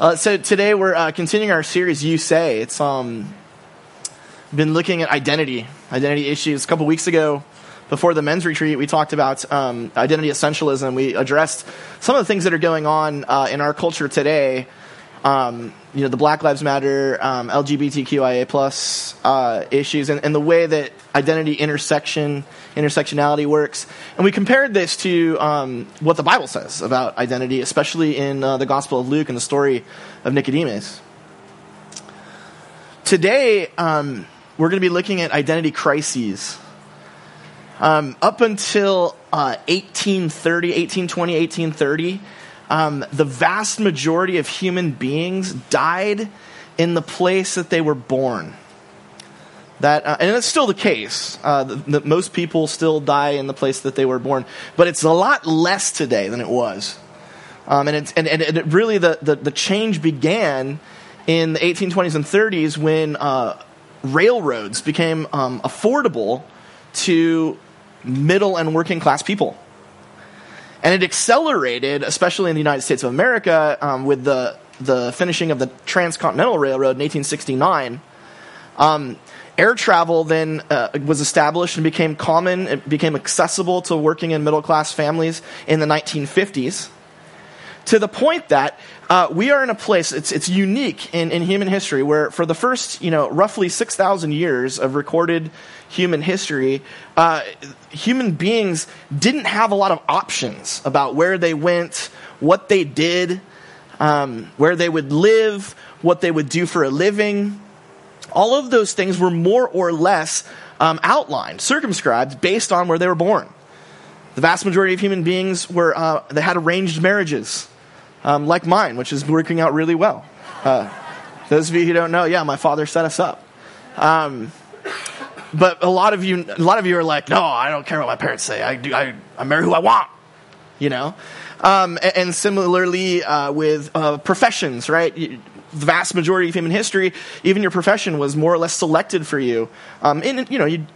Uh, so today we're uh, continuing our series. You say it's um, been looking at identity, identity issues. A couple weeks ago, before the men's retreat, we talked about um, identity essentialism. We addressed some of the things that are going on uh, in our culture today. Um, you know, the Black Lives Matter, um, LGBTQIA plus uh, issues, and, and, the way that identity intersection intersectionality works. And we compared this to um, what the Bible says about identity, especially in uh, the Gospel of Luke and the story of Nicodemus. Today, um, we're going to be looking at identity crises. Um, up until uh, 1830, 1820, 1830, um, the vast majority of human beings died in the place that they were born. That, uh, and it's still the case. Uh, that most people still die in the place that they were born, but it's a lot less today than it was. Um, and, it's, and, and it really, the, the, the, change began in the 1820s and 30s when uh, railroads became um, affordable to middle and working class people. And it accelerated, especially in the United States of America, um, with the, the finishing of the Transcontinental Railroad in 1869. Um, air travel then uh, was established and became common, it became accessible to working and middle class families in the 1950s. To the point that uh, we are in a place, it's, it's unique in, in human history, where for the first, you know, roughly 6,000 years of recorded human history, uh, human beings didn't have a lot of options about where they went, what they did, um, where they would live, what they would do for a living. All of those things were more or less um, outlined, circumscribed based on where they were born. The vast majority of human beings were uh, they had arranged marriages, um, like mine, which is working out really well. Uh, those of you who don't know, yeah, my father set us up. Um, but a lot of you, a lot of you are like, no, I don't care what my parents say. I do, I, I marry who I want. You know, um, and, and, similarly uh, with uh, professions, right? the vast majority of human history, even your profession was more or less selected for you. Um, and you know, you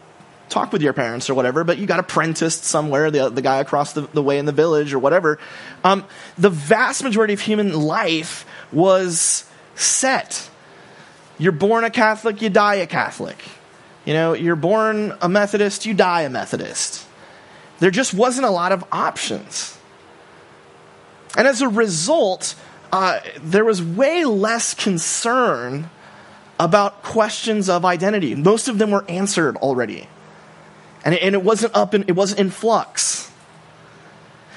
talk with your parents or whatever, but you got apprenticed somewhere, the, the guy across the, the way in the village or whatever. Um, the vast majority of human life was set. You're born a Catholic, you die a Catholic. You know, you're born a Methodist, you die a Methodist. There just wasn't a lot of options. And as a result, uh, there was way less concern about questions of identity. Most of them were answered already. And it, and it wasn't up in, it wasn't in flux.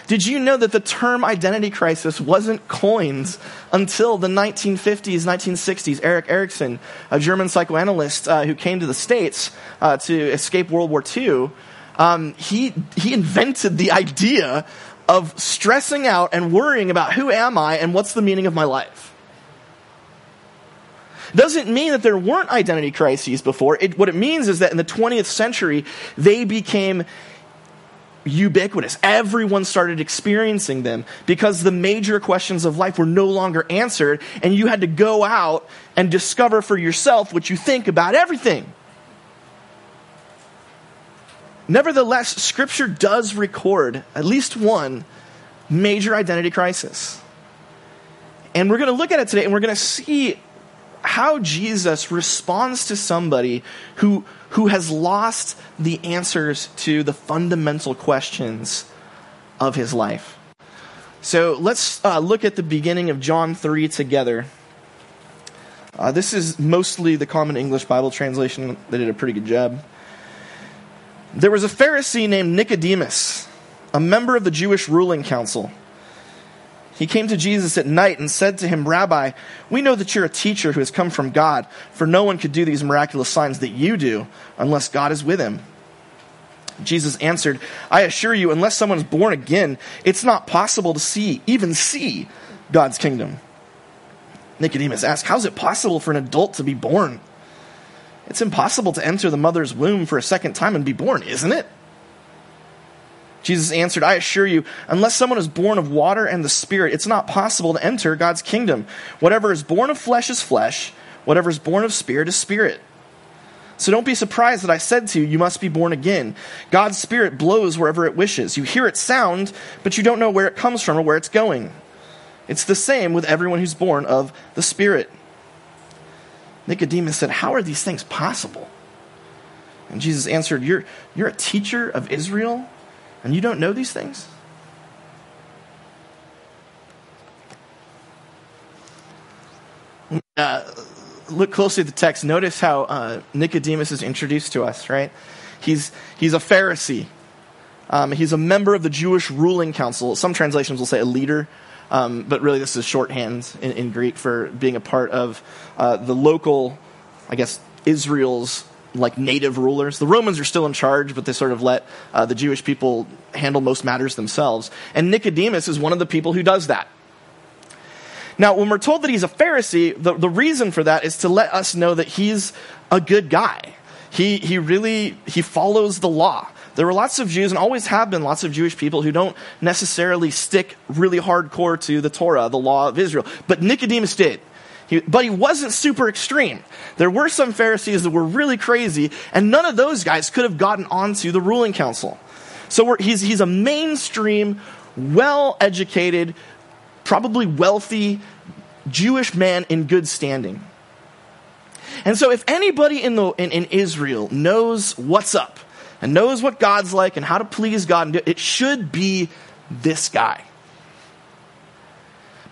Did you know that the term identity crisis wasn't coined until the 1950s, 1960s? Erik Erikson, a German psychoanalyst uh, who came to the States uh, to escape World War II, um, he, he invented the idea of stressing out and worrying about who am I and what's the meaning of my life. Doesn't mean that there weren't identity crises before. It, what it means is that in the 20th century, they became ubiquitous. Everyone started experiencing them because the major questions of life were no longer answered, and you had to go out and discover for yourself what you think about everything. Nevertheless, Scripture does record at least one major identity crisis. And we're going to look at it today, and we're going to see how Jesus responds to somebody who, who has lost the answers to the fundamental questions of his life. So let's uh, look at the beginning of John 3 together. Uh, this is mostly the Common English Bible translation. They did a pretty good job. There was a Pharisee named Nicodemus, a member of the Jewish ruling council. He came to Jesus at night and said to him, Rabbi, we know that you're a teacher who has come from God, for no one could do these miraculous signs that you do unless God is with him. Jesus answered, I assure you, unless someone is born again, it's not possible to see, even see, God's kingdom. Nicodemus asked, How is it possible for an adult to be born? It's impossible to enter the mother's womb for a second time and be born, isn't it? Jesus answered, I assure you, unless someone is born of water and the Spirit, it's not possible to enter God's kingdom. Whatever is born of flesh is flesh, whatever is born of spirit is spirit. So don't be surprised that I said to you, you must be born again. God's Spirit blows wherever it wishes. You hear its sound, but you don't know where it comes from or where it's going. It's the same with everyone who's born of the Spirit. Nicodemus said, How are these things possible? And Jesus answered, You're, you're a teacher of Israel, and you don't know these things? Uh, look closely at the text. Notice how uh, Nicodemus is introduced to us, right? He's, he's a Pharisee. Um, he's a member of the Jewish ruling council. Some translations will say a leader, um, but really this is shorthand in, in Greek for being a part of uh, the local, I guess, Israel's like native rulers. The Romans are still in charge, but they sort of let uh, the Jewish people handle most matters themselves. And Nicodemus is one of the people who does that. Now, when we're told that he's a Pharisee, the, the reason for that is to let us know that he's a good guy. He, he really, he follows the law. There were lots of Jews, and always have been lots of Jewish people who don't necessarily stick really hardcore to the Torah, the law of Israel. But Nicodemus did. He, but he wasn't super extreme. There were some Pharisees that were really crazy, and none of those guys could have gotten onto the ruling council. So he's, he's a mainstream, well educated, probably wealthy Jewish man in good standing. And so, if anybody in, the, in, in, Israel knows what's up and knows what God's like and how to please God, it should be this guy.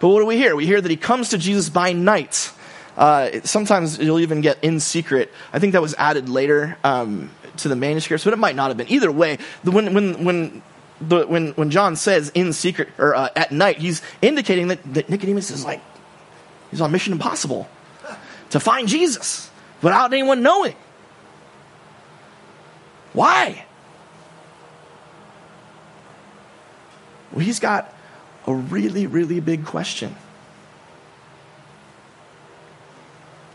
But what do we hear? We hear that he comes to Jesus by night. Uh, sometimes you'll even get in secret. I think that was added later um, to the manuscripts, but it might not have been. Either way, the, when, when, when the, when, when John says in secret or uh, at night, he's indicating that, that Nicodemus is like, he's on Mission Impossible to find Jesus without anyone knowing. Why? Well, he's got a really, really big question.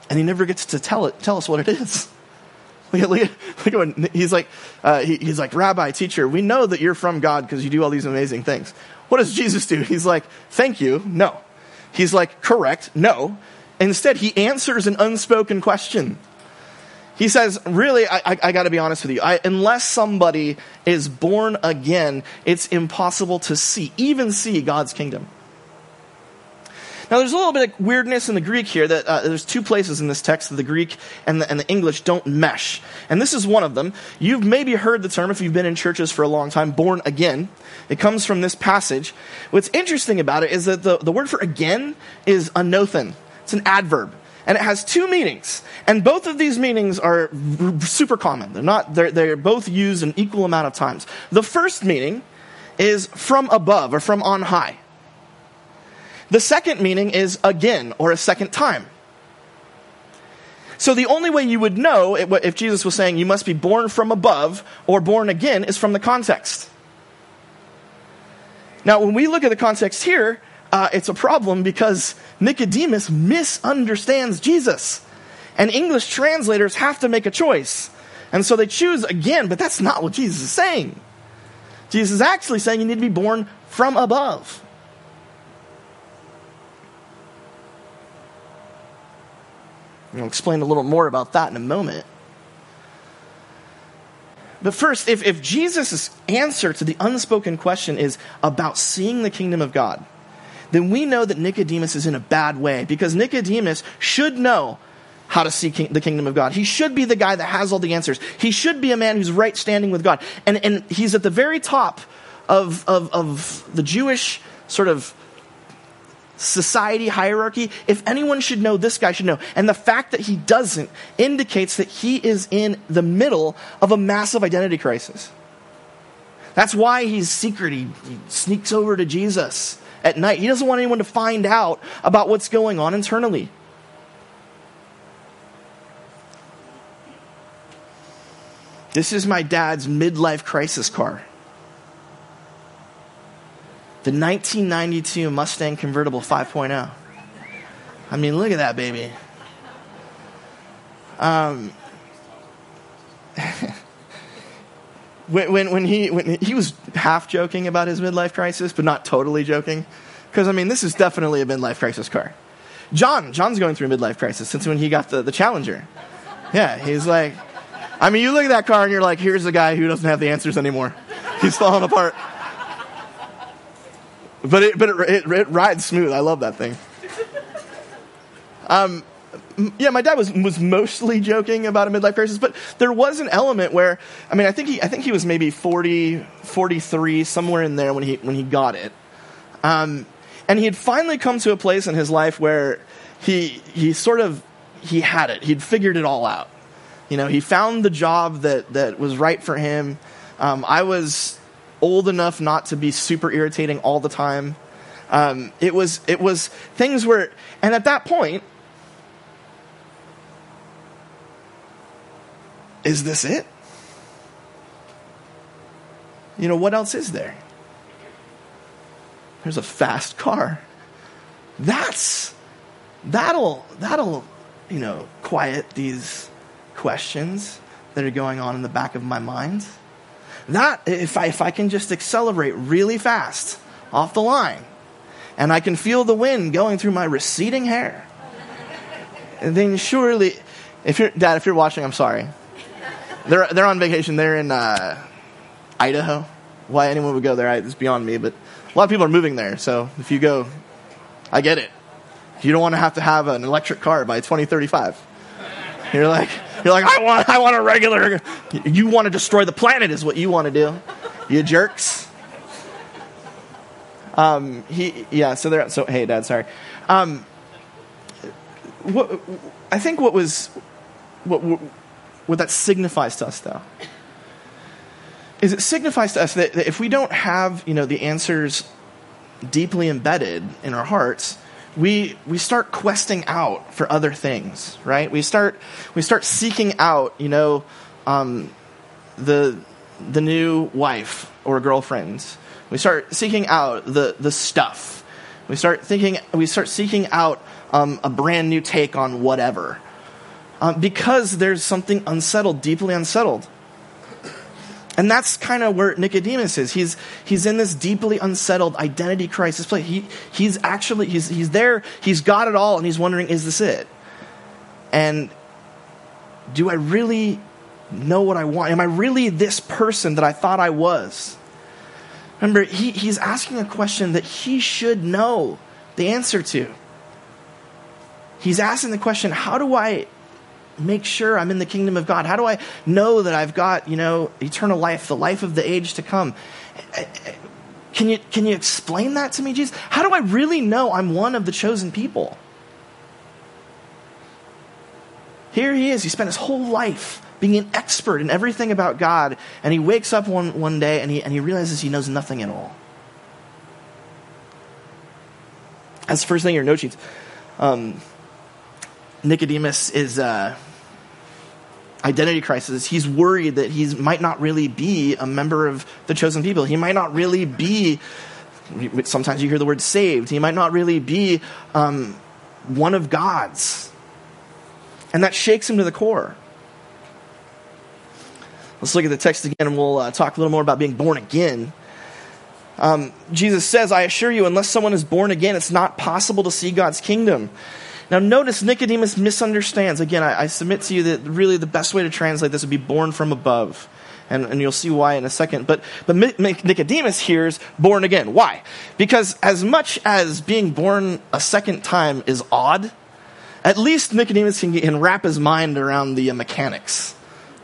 And he never gets to tell it, tell us what it is. Look at, when he's like, uh, he, he's like, Rabbi, teacher, we know that you're from God because you do all these amazing things. What does Jesus do? He's like, thank you, no. He's like, correct, no. Instead, he answers an unspoken question. He says, really, I, I, I got to be honest with you. I, unless somebody is born again, it's impossible to see, even see God's kingdom. Now, there's a little bit of weirdness in the Greek here that uh, there's two places in this text that the Greek and the, and the English don't mesh. And this is one of them. You've maybe heard the term, if you've been in churches for a long time, born again. It comes from this passage. What's interesting about it is that the, the word for again is anothen. It's an adverb. And it has two meanings. And both of these meanings are super common. They're not, they're, they're both used an equal amount of times. The first meaning is from above or from on high. The second meaning is again or a second time. So the only way you would know if Jesus was saying you must be born from above or born again is from the context. Now, when we look at the context here, uh, it's a problem because Nicodemus misunderstands Jesus. And English translators have to make a choice. And so they choose again, but that's not what Jesus is saying. Jesus is actually saying you need to be born from above. I'll explain a little more about that in a moment. But first, if, if Jesus' answer to the unspoken question is about seeing the kingdom of God, then we know that Nicodemus is in a bad way because Nicodemus should know how to see king, the kingdom of God. He should be the guy that has all the answers. He should be a man who's right standing with God. And, and he's at the very top of, of, of the Jewish sort of society hierarchy, if anyone should know, this guy should know. And the fact that he doesn't indicates that he is in the middle of a massive identity crisis. That's why he's secret. He, he sneaks over to Jesus at night. He doesn't want anyone to find out about what's going on internally. This is my dad's midlife crisis car the 1992 Mustang convertible 5.0. I mean, look at that baby. Um, when, when, when, he, when he was half joking about his midlife crisis, but not totally joking, because I mean, this is definitely a midlife crisis car. John, John's going through a midlife crisis since when he got the, the Challenger. Yeah, he's like, I mean, you look at that car and you're like, here's a guy who doesn't have the answers anymore. He's falling apart. but it, but it, it, it rides smooth. I love that thing. Um, yeah, my dad was was mostly joking about a midlife crisis, but there was an element where I mean, I think he I think he was maybe 40, 43, somewhere in there when he when he got it. Um, and he had finally come to a place in his life where he he sort of he had it. He'd figured it all out. You know, he found the job that that was right for him. Um, I was old enough not to be super irritating all the time. Um, it was it was things where, and at that point, is this it? You know, what else is there? There's a fast car. That's that'll that'll, you know, quiet these questions that are going on in the back of my mind. That if I if I can just accelerate really fast off the line and I can feel the wind going through my receding hair. Then surely if you're dad, if you're watching, I'm sorry. They're they're on vacation. They're in uh, Idaho. Why anyone would go there, it's beyond me. But a lot of people are moving there. So if you go, I get it. You don't want to have to have an electric car by 2035. You're like, you're like, I want, I want a regular. You want to destroy the planet, is what you want to do. You jerks. Um, he, yeah. So they're so. Hey, Dad. Sorry. Um, what I think what was what what that signifies to us, though, is it signifies to us that, that if we don't have, you know, the answers deeply embedded in our hearts, we we start questing out for other things, right? We start we start seeking out, you know, um, the the new wife or girlfriend. We start seeking out the the stuff. We start thinking. We start seeking out um, a brand new take on whatever, um, because there's something unsettled, deeply unsettled. And that's kind of where Nicodemus is. He's, he's in this deeply unsettled identity crisis place. He, he's actually, he's, he's there, he's got it all, and he's wondering, is this it? And do I really know what I want? Am I really this person that I thought I was? Remember, he, he's asking a question that he should know the answer to. He's asking the question, how do I make sure I'm in the kingdom of God? How do I know that I've got, you know, eternal life, the life of the age to come? Can you, can you explain that to me, Jesus? How do I really know I'm one of the chosen people? Here he is. He spent his whole life being an expert in everything about God, and he wakes up one, one day and he, and he realizes he knows nothing at all. That's the first thing in your note sheets. Um, Nicodemus is uh, identity crisis. He's worried that he might not really be a member of the chosen people. He might not really be, sometimes you hear the word saved. He might not really be um, one of God's. And that shakes him to the core. Let's look at the text again and we'll uh, talk a little more about being born again. Um, Jesus says, I assure you, unless someone is born again, it's not possible to see God's kingdom. Now, notice Nicodemus misunderstands. Again, I, I, submit to you that really the best way to translate this would be born from above. And, and you'll see why in a second. But, but Nicodemus hears born again. Why? Because as much as being born a second time is odd, at least Nicodemus can, can wrap his mind around the uh, mechanics.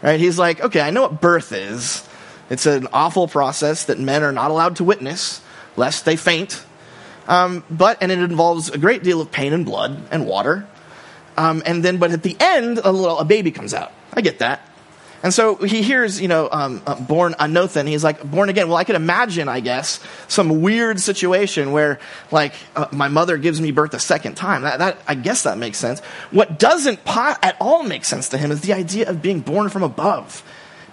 Right? He's like, okay, I know what birth is. It's an awful process that men are not allowed to witness, lest they faint um, but and it involves a great deal of pain and blood and water. Um, and then, but at the end, a little a baby comes out. I get that. And so he hears, you know, um, uh, born anothen. He's like, born again. Well, I could imagine, I guess, some weird situation where, like, uh, my mother gives me birth a second time. That, that, I guess that makes sense. What doesn't po- at all make sense to him is the idea of being born from above,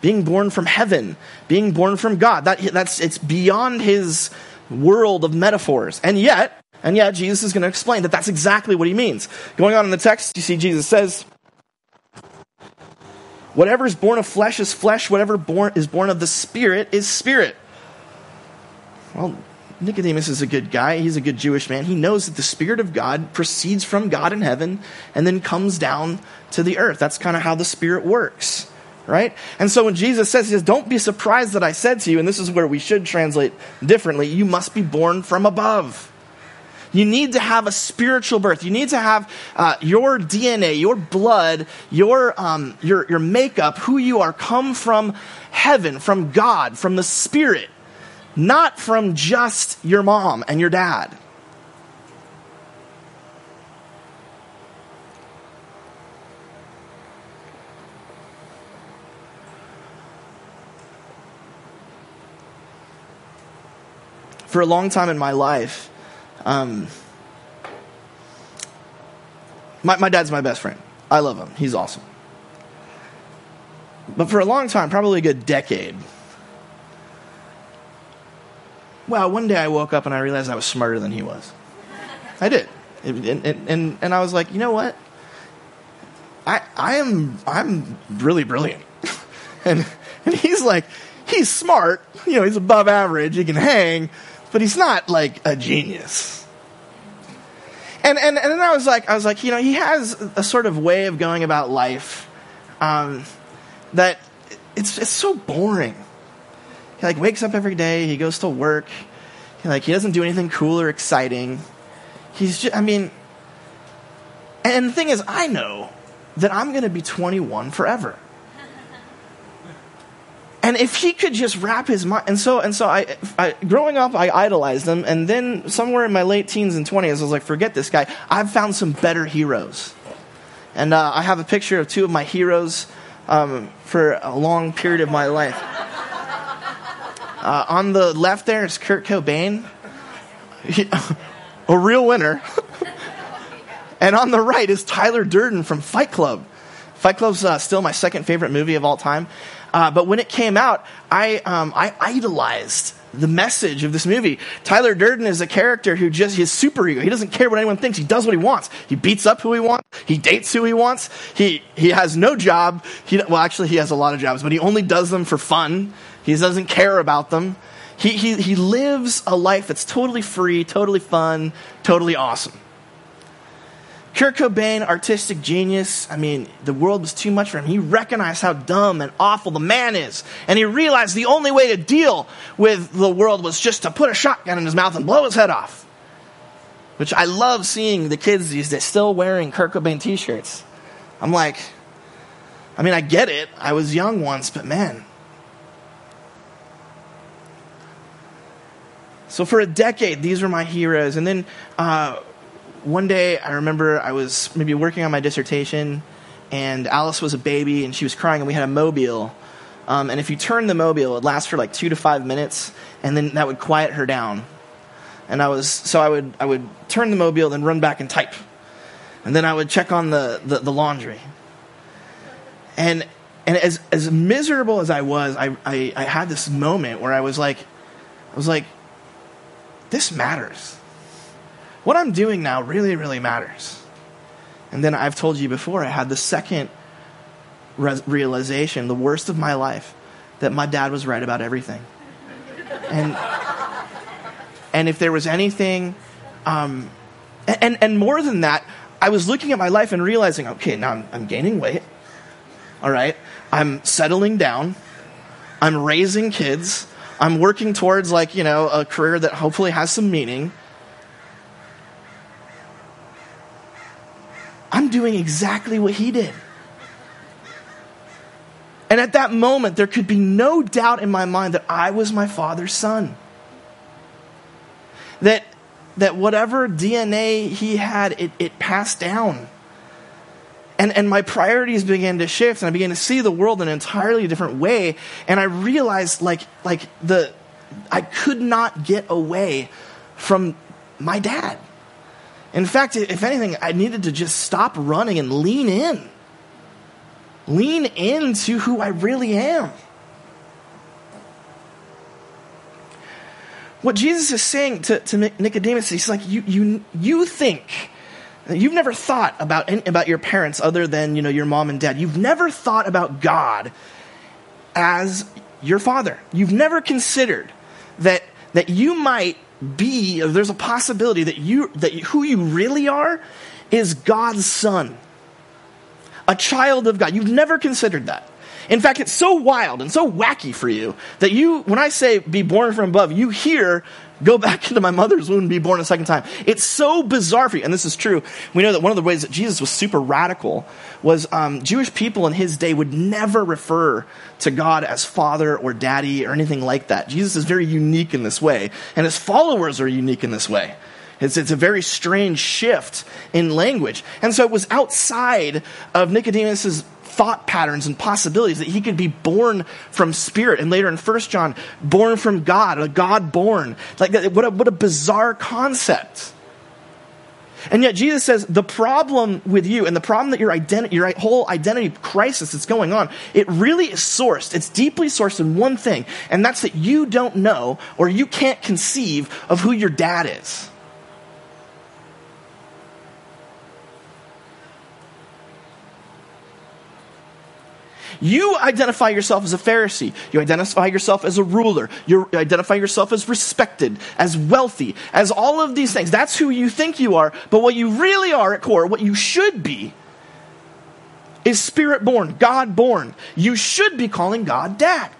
being born from heaven, being born from God. That, that's, it's beyond his, world of metaphors. And yet, and yet, Jesus is going to explain that that's exactly what he means. Going on in the text, you see Jesus says, Whatever is born of flesh is flesh, whatever born, is born of the Spirit is spirit. Well, Nicodemus is a good guy. He's a good Jewish man. He knows that the Spirit of God proceeds from God in heaven and then comes down to the earth. That's kind of how the Spirit works. Right? And so when Jesus says, he says, don't be surprised that I said to you, and this is where we should translate differently, you must be born from above. You need to have a spiritual birth. You need to have uh, your DNA, your blood, your, um, your, your makeup, who you are, come from heaven, from God, from the Spirit, not from just your mom and your dad. For a long time in my life, um, my, my dad's my best friend. I love him. He's awesome. But for a long time, probably a good decade, well, one day I woke up and I realized I was smarter than he was. I did. And, and, and, I was like, you know what? I, I am I'm really brilliant. and, and he's like, he's smart. You know, he's above average. He can hang but he's not like a genius. And, and, and then I was like, I was like, you know, he has a sort of way of going about life um, that it's, it's so boring. He like wakes up every day, he goes to work, he, like he doesn't do anything cool or exciting. He's just, I mean, and the thing is, I know that I'm going to be 21 forever. And if he could just wrap his mind, and so and so, I, I, growing up, I idolized him, and then somewhere in my late teens and twenties, I was like, forget this guy. I've found some better heroes, and uh, I have a picture of two of my heroes um, for a long period of my life. Uh, on the left there is Kurt Cobain, he, a real winner, and on the right is Tyler Durden from Fight Club. Fight Club's uh, still my second favorite movie of all time. Uh, but when it came out, I, um, I idolized the message of this movie. Tyler Durden is a character who just, he's super ego. He doesn't care what anyone thinks. He does what he wants. He beats up who he wants. He dates who he wants. He, he has no job. He, well, actually, he has a lot of jobs, but he only does them for fun. He doesn't care about them. He, he, he lives a life that's totally free, totally fun, totally awesome. Kurt Cobain, artistic genius. I mean, the world was too much for him. He recognized how dumb and awful the man is. And he realized the only way to deal with the world was just to put a shotgun in his mouth and blow his head off. Which I love seeing the kids these days still wearing Kurt Cobain t shirts. I'm like, I mean, I get it. I was young once, but man. So for a decade, these were my heroes. And then, uh, one day I remember I was maybe working on my dissertation, and Alice was a baby and she was crying, and we had a mobile. Um, and if you turn the mobile, it lasts for like two to five minutes, and then that would quiet her down. And I was so I would I would turn the mobile, then run back and type, and then I would check on the, the, the laundry. And and as as miserable as I was, I, I I had this moment where I was like, I was like, this matters what I'm doing now really, really matters. And then I've told you before, I had the second realization, the worst of my life, that my dad was right about everything. And, and if there was anything, um, and, and more than that, I was looking at my life and realizing, okay, now I'm, I'm gaining weight. All right. I'm settling down. I'm raising kids. I'm working towards, like, you know, a career that hopefully has some meaning. I'm doing exactly what he did. And at that moment, there could be no doubt in my mind that I was my father's son. That, that whatever DNA he had, it, it passed down. And, and my priorities began to shift, and I began to see the world in an entirely different way. And I realized, like, like the, I could not get away from my dad. In fact, if anything, I needed to just stop running and lean in. Lean into who I really am. What Jesus is saying to, to Nicodemus, he's like, you, you, you think, you've never thought about, about your parents other than, you know, your mom and dad. You've never thought about God as your father. You've never considered that, that you might be, there's a possibility that you, that who you really are is God's son. A child of God. You've never considered that. In fact, it's so wild and so wacky for you that you, when I say be born from above, you hear go back into my mother's womb and be born a second time. It's so bizarre for you. And this is true. We know that one of the ways that Jesus was super radical was um, Jewish people in his day would never refer to God as father or daddy or anything like that. Jesus is very unique in this way, and his followers are unique in this way. It's, it's a very strange shift in language. And so it was outside of Nicodemus's thought patterns and possibilities that he could be born from spirit. And later in First john born from god a god born like what a, what a bizarre concept. And yet jesus says the problem with you and the problem that your identity your whole identity crisis that's going on it really is sourced it's deeply sourced in one thing and that's that you don't know or you can't conceive of who your dad is You identify yourself as a Pharisee. You identify yourself as a ruler. You identify yourself as respected, as wealthy, as all of these things. That's who you think you are. But what you really are at core, what you should be, is spirit born, God born. You should be calling God dad.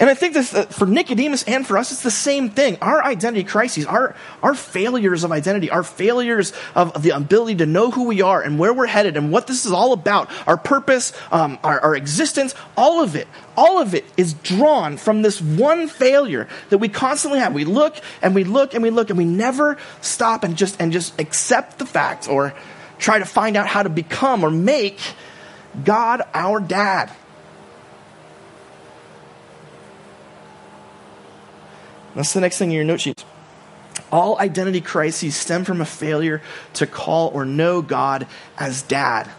And I think this, uh, for Nicodemus and for us, it's the same thing. Our identity crises, our, our failures of identity, our failures of, the ability to know who we are and where we're headed and what this is all about, our purpose, um, our, our existence, all of it, all of it is drawn from this one failure that we constantly have. We look and we look and we look and we never stop and just, and just accept the facts or try to find out how to become or make God our dad. That's the next thing in your note sheet. All identity crises stem from a failure to call or know God as dad.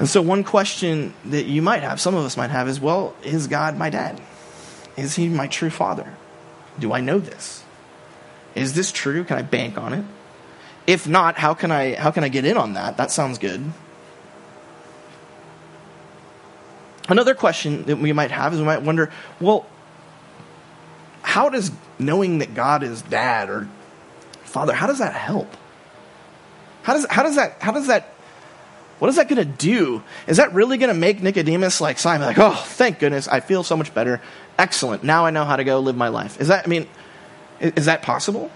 And so, one question that you might have, some of us might have, is well, is God my dad? Is he my true father? Do I know this? Is this true? Can I bank on it? If not, how can I how can I get in on that? That sounds good. Another question that we might have is we might wonder, well, how does knowing that God is dad or father, how does that help? How does how does that how does that what is that going to do? Is that really going to make Nicodemus like Simon like, "Oh, thank goodness, I feel so much better. Excellent. Now I know how to go live my life." Is that I mean, is that possible?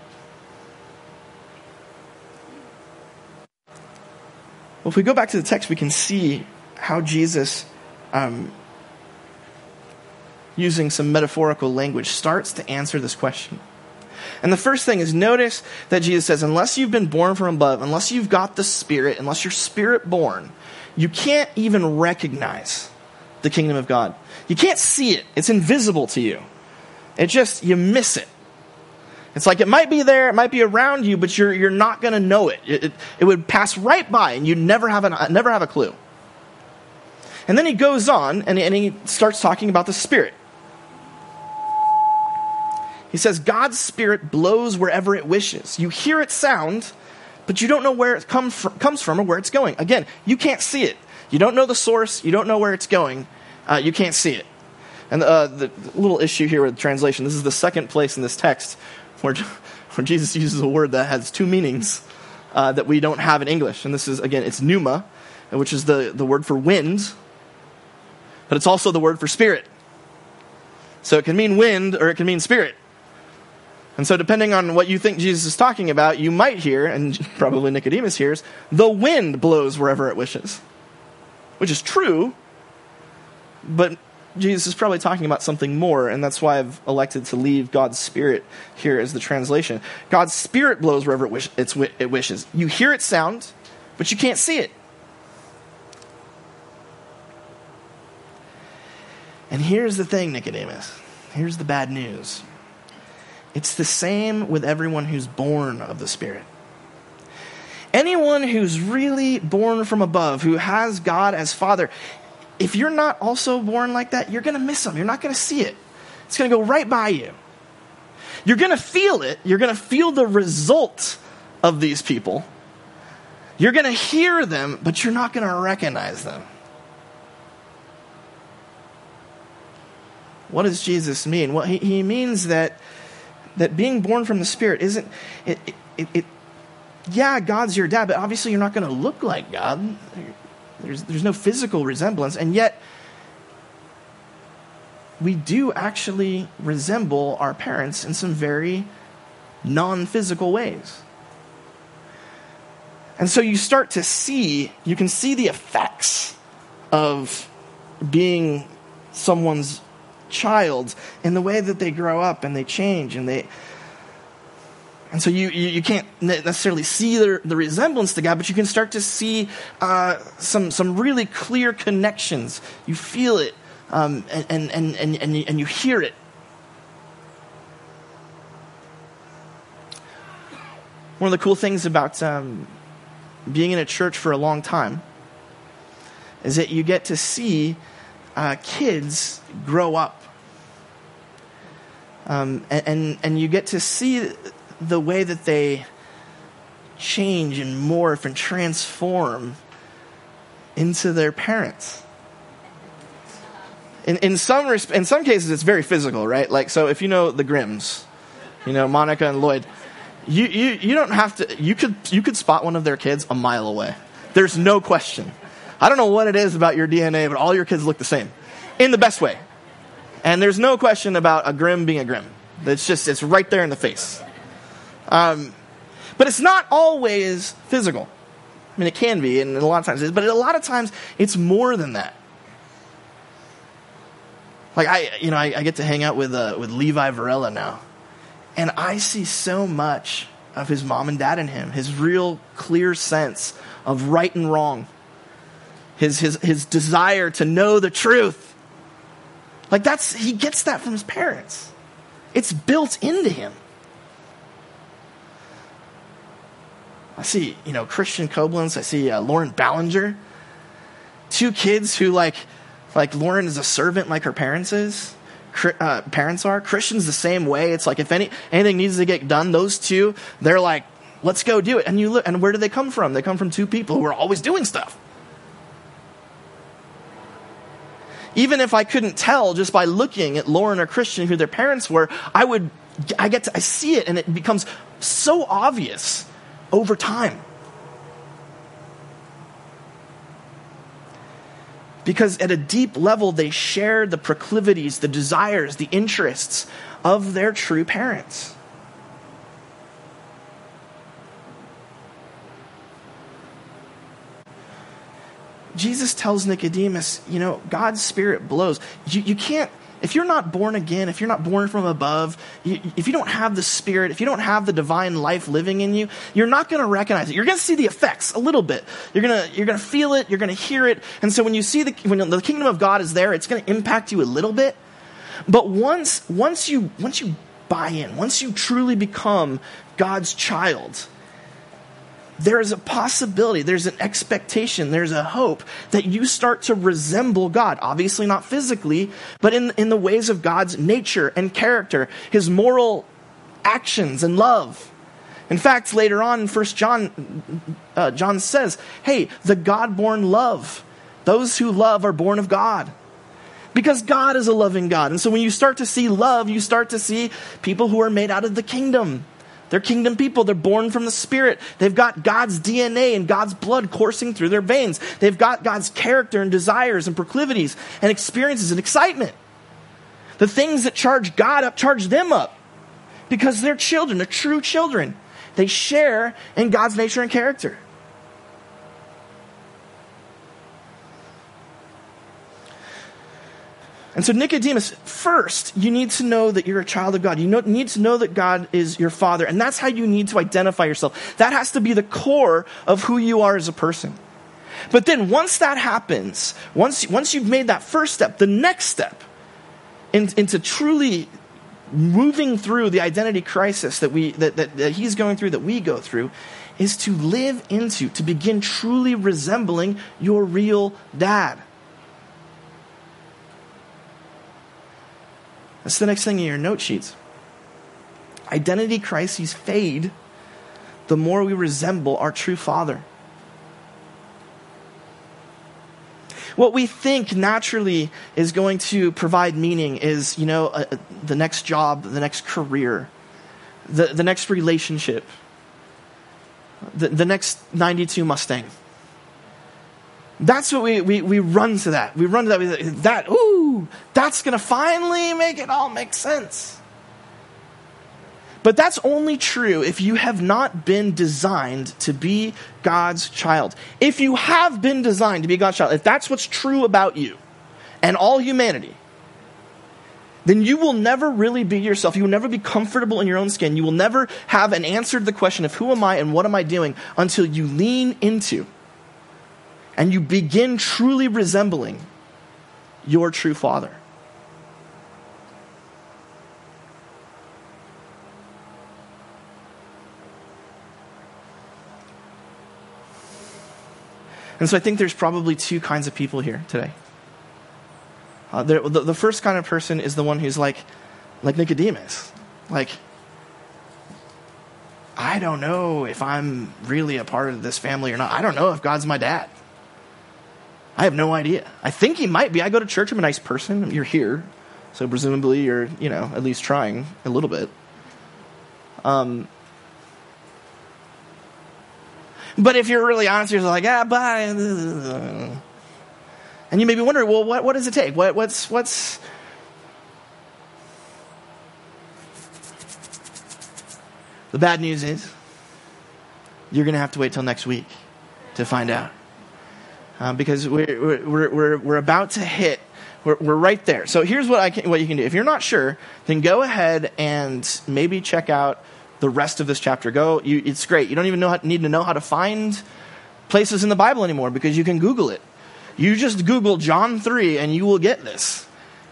Well, if we go back to the text, we can see how Jesus, um, using some metaphorical language, starts to answer this question. And the first thing is notice that Jesus says, unless you've been born from above, unless you've got the Spirit, unless you're Spirit born, you can't even recognize the kingdom of God. You can't see it, it's invisible to you. It just, you miss it. It's like it might be there, it might be around you, but you're, you're not going to know it. It, it. it, would pass right by and you'd never have, an, never have a clue. And then he goes on and, and he starts talking about the Spirit. He says, God's Spirit blows wherever it wishes. You hear it sound, but you don't know where it come comes from or where it's going. Again, you can't see it. You don't know the source, you don't know where it's going, uh, you can't see it. And uh, the, the little issue here with translation this is the second place in this text where, where Jesus uses a word that has two meanings uh, that we don't have in English. And this is, again, it's pneuma, which is the, the word for wind, but it's also the word for spirit. So it can mean wind or it can mean spirit. And so, depending on what you think Jesus is talking about, you might hear, and probably Nicodemus hears, the wind blows wherever it wishes. Which is true, but Jesus is probably talking about something more, and that's why I've elected to leave God's Spirit here as the translation. God's Spirit blows wherever it, wish, it wishes. You hear it sound, but you can't see it. And here's the thing, Nicodemus. Here's the bad news. It's the same with everyone who's born of the Spirit. Anyone who's really born from above, who has God as Father, if you're not also born like that, you're going to miss them. You're not going to see it. It's going to go right by you. You're going to feel it. You're going to feel the result of these people. You're going to hear them, but you're not going to recognize them. What does Jesus mean? Well, he, he means that that being born from the Spirit isn't it, it, it yeah, God's your dad, but obviously you're not going to look like God. There's, there's no physical resemblance, and yet we do actually resemble our parents in some very non physical ways. And so you start to see, you can see the effects of being someone's child in the way that they grow up and they change and they. And so you, you, you can't necessarily see the, the resemblance to God, but you can start to see uh, some, some really clear connections. You feel it um, and, and, and, and, and you hear it. One of the cool things about um, being in a church for a long time is that you get to see uh, kids grow up. Um, and, and, and you get to see the way that they change and morph and transform into their parents. In, in, some, in some cases, it's very physical, right? Like, so if you know the Grimms, you know, Monica and Lloyd, you, you, you don't have to, you could, you could spot one of their kids a mile away. There's no question. I don't know what it is about your DNA, but all your kids look the same in the best way. And there's no question about a Grimm being a Grimm. It's just, it's right there in the face. Um, but it's not always physical. I mean, it can be, and a lot of times it is, but a lot of times it's more than that. Like I, you know, I, I get to hang out with uh, with Levi Varela now, and I see so much of his mom and dad in him. His real clear sense of right and wrong. His his his desire to know the truth. Like that's he gets that from his parents. It's built into him. I see, you know, Christian Koblenz. I see uh, Lauren Ballinger. Two kids who like like Lauren is a servant like her parents is. Uh, parents are Christians the same way. It's like if any anything needs to get done, those two they're like, let's go do it. And you look, and where do they come from? They come from two people who are always doing stuff. Even if I couldn't tell just by looking at Lauren or Christian who their parents were, I would I get to I see it and it becomes so obvious over time. because at a deep level they share the proclivities, the desires, the interests of their true parents. Jesus tells Nicodemus, you know, God's Spirit blows. You, you can't if you're not born again, if you're not born from above, if you don't have the Spirit, if you don't have the divine life living in you, you're not going to recognize it. You're going to see the effects a little bit. You're going to you're going to feel it. You're going to hear it. And so when you see the when the kingdom of God is there, it's going to impact you a little bit. But once once you once you buy in, once you truly become God's child, there is a possibility, there's an expectation, there's a hope that you start to resemble God. Obviously, not physically, but in, in the ways of God's nature and character, his moral actions and love. In fact, later on in 1 John, uh, John says, hey, the God born love. Those who love are born of God. Because God is a loving God. And so when you start to see love, you start to see people who are made out of the kingdom they're kingdom people. They're born from the Spirit. They've got God's DNA and God's blood coursing through their veins. They've got God's character and desires and proclivities and experiences and excitement. The things that charge God up charge them up because they're children, they're true children. They share in God's nature and character. And so, Nicodemus, first, you need to know that you're a child of God. You know, need to know that God is your father. And that's how you need to identify yourself. That has to be the core of who you are as a person. But then, once that happens, once, once you've made that first step, the next step in, into truly moving through the identity crisis that, we, that, that, that he's going through, that we go through, is to live into, to begin truly resembling your real dad. That's the next thing in your note sheets. Identity crises fade the more we resemble our true Father. What we think naturally is going to provide meaning is, you know, uh, the next job, the next career, the, the next relationship, the, the next 92 Mustang. That's what we, we, we run to that. We run to that. That, ooh, that's going to finally make it all make sense. But that's only true if you have not been designed to be God's child. If you have been designed to be God's child, if that's what's true about you and all humanity, then you will never really be yourself. You will never be comfortable in your own skin. You will never have an answer to the question of who am I and what am I doing until you lean into and you begin truly resembling your true father. And so I think there's probably two kinds of people here today. Uh, the, the first kind of person is the one who's like, like Nicodemus. Like, I don't know if I'm really a part of this family or not. I don't know if God's my dad. I have no idea. I think he might be. I go to church. I'm a nice person. You're here. So presumably you're, you know, at least trying a little bit. Um, but if you're really honest, you're like, ah, bye. And you may be wondering, well, what, what does it take? What, what's, what's, the bad news is you're going to have to wait till next week to find out. Uh, because we're, we're, we're, we're about to hit we're, we're right there. So here's what I can, what you can do. If you're not sure, then go ahead and maybe check out the rest of this chapter. Go, you, it's great. You don't even know how, need to know how to find places in the Bible anymore because you can Google it. You just Google John 3 and you will get this.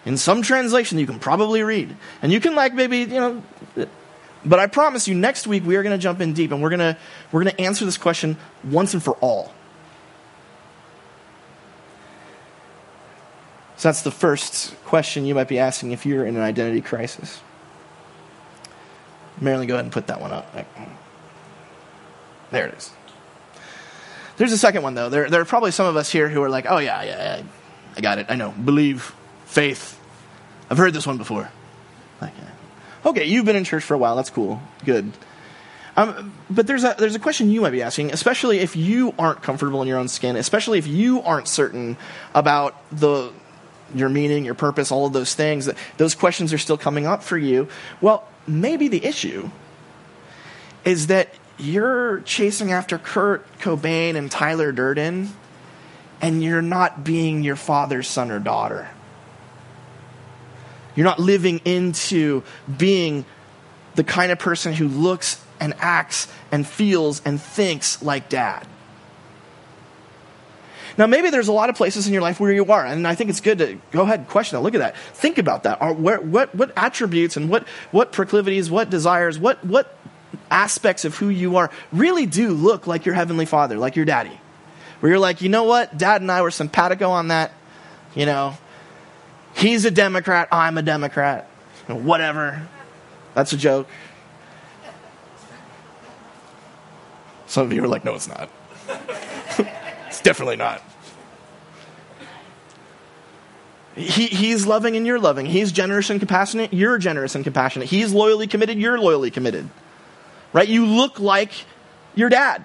In some translation, you can probably read. And you can, like, maybe, you know. But I promise you, next week we are going to jump in deep and we're going to we're going to answer this question once and for all. So that's the first question you might be asking if you're in an identity crisis. Marilyn, go ahead and put that one up. There it is. There's a second one, though. There, there are probably some of us here who are like, oh, yeah, yeah, yeah I got it. I know. Believe, faith. I've heard this one before. Like, okay, you've been in church for a while. That's cool. Good. Um, but there's a, there's a question you might be asking, especially if you aren't comfortable in your own skin, especially if you aren't certain about the, your meaning, your purpose, all of those things. Those questions are still coming up for you. Well, maybe the issue is that you're chasing after Kurt Cobain and Tyler Durden, and you're not being your father's son or daughter. You're not living into being the kind of person who looks and acts and feels and thinks like dad. Now, maybe there's a lot of places in your life where you are, and I think it's good to go ahead and question that. Look at that. Think about that. Are, where, what, what attributes and what, what proclivities, what desires, what, what aspects of who you are really do look like your Heavenly Father, like your daddy? Where you're like, you know what? Dad and I were simpatico on that. You know, he's a Democrat, I'm a Democrat. Whatever. That's a joke. Some of you are like, no, it's not. Definitely not. He, he's loving and you're loving. He's generous and compassionate. You're generous and compassionate. He's loyally committed. You're loyally committed. Right? You look like your dad.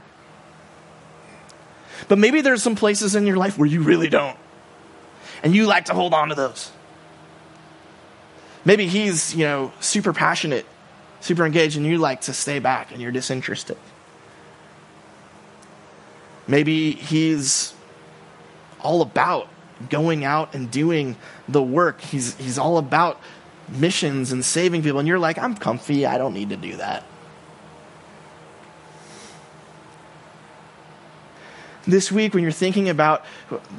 But maybe there's some places in your life where you really don't. And you like to hold on to those. Maybe he's, you know, super passionate, super engaged, and you like to stay back and you're disinterested. Maybe he's all about going out and doing the work. He's, he's all about missions and saving people. And you're like, I'm comfy. I don't need to do that. This week, when you're thinking about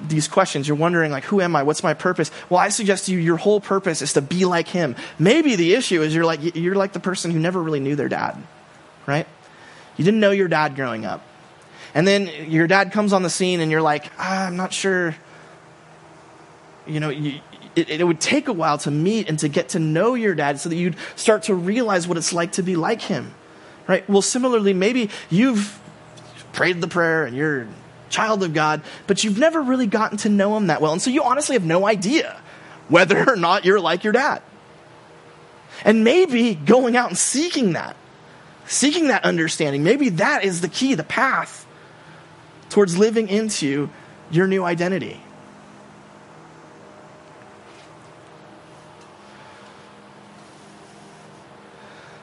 these questions, you're wondering, like, who am I? What's my purpose? Well, I suggest to you your whole purpose is to be like him. Maybe the issue is you're like, you're like the person who never really knew their dad, right? You didn't know your dad growing up. And then your dad comes on the scene and you're like, ah, I'm not sure. You know, you, it, it would take a while to meet and to get to know your dad so that you'd start to realize what it's like to be like him. Right? Well, similarly, maybe you've prayed the prayer and you're child of God, but you've never really gotten to know him that well. And so you honestly have no idea whether or not you're like your dad. And maybe going out and seeking that, seeking that understanding, maybe that is the key, the path towards living into your new identity.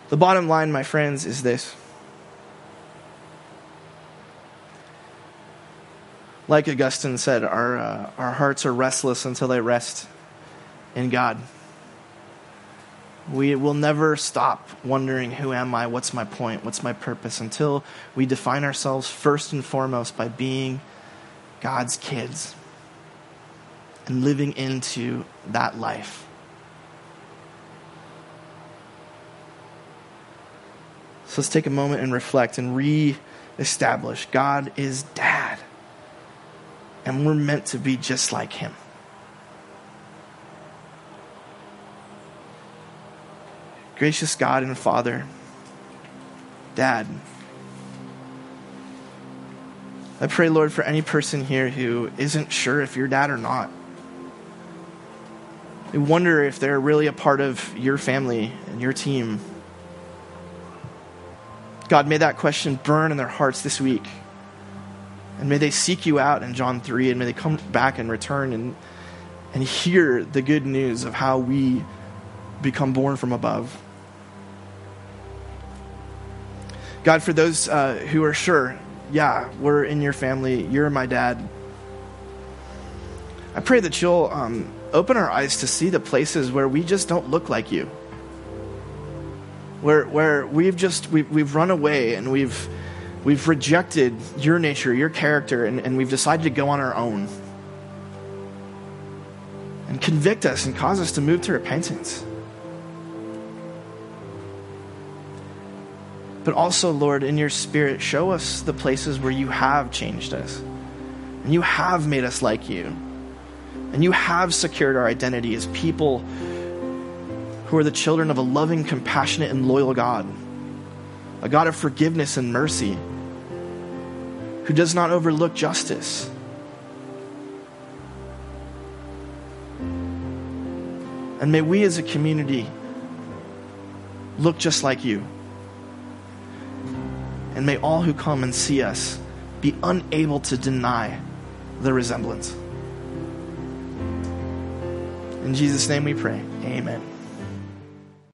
The bottom line, my friends, is this. Like Augustine said, our, uh, our hearts are restless until they rest in God. We will never stop wondering who am I, what's my point, what's my purpose, until we define ourselves first and foremost by being God's kids and living into that life. So let's take a moment and reflect and re establish God is dad. And we're meant to be just like him. Gracious God and Father, Dad, I pray, Lord, for any person here who isn't sure if you're dad or not. They wonder if they're really a part of your family and your team. God, may that question burn in their hearts this week. And may they seek you out in John 3, and may they come back and return and, and hear the good news of how we become born from above. God, for those uh, who are sure, yeah, we're in your family, you're my dad, I pray that you'll um, open our eyes to see the places where we just don't look like you. Where, where we've just we've, we've run away and we've we've rejected your nature your character and, and we've decided to go on our own. And convict us and cause us to move to repentance but also lord in your spirit show us the places where you have changed us and you have made us like you and you have secured our identity as people who are the children of a loving, compassionate, and loyal God, a God of forgiveness and mercy, who does not overlook justice. And may we as a community look just like you. And may all who come and see us be unable to deny the resemblance. In Jesus' name we pray. Amen.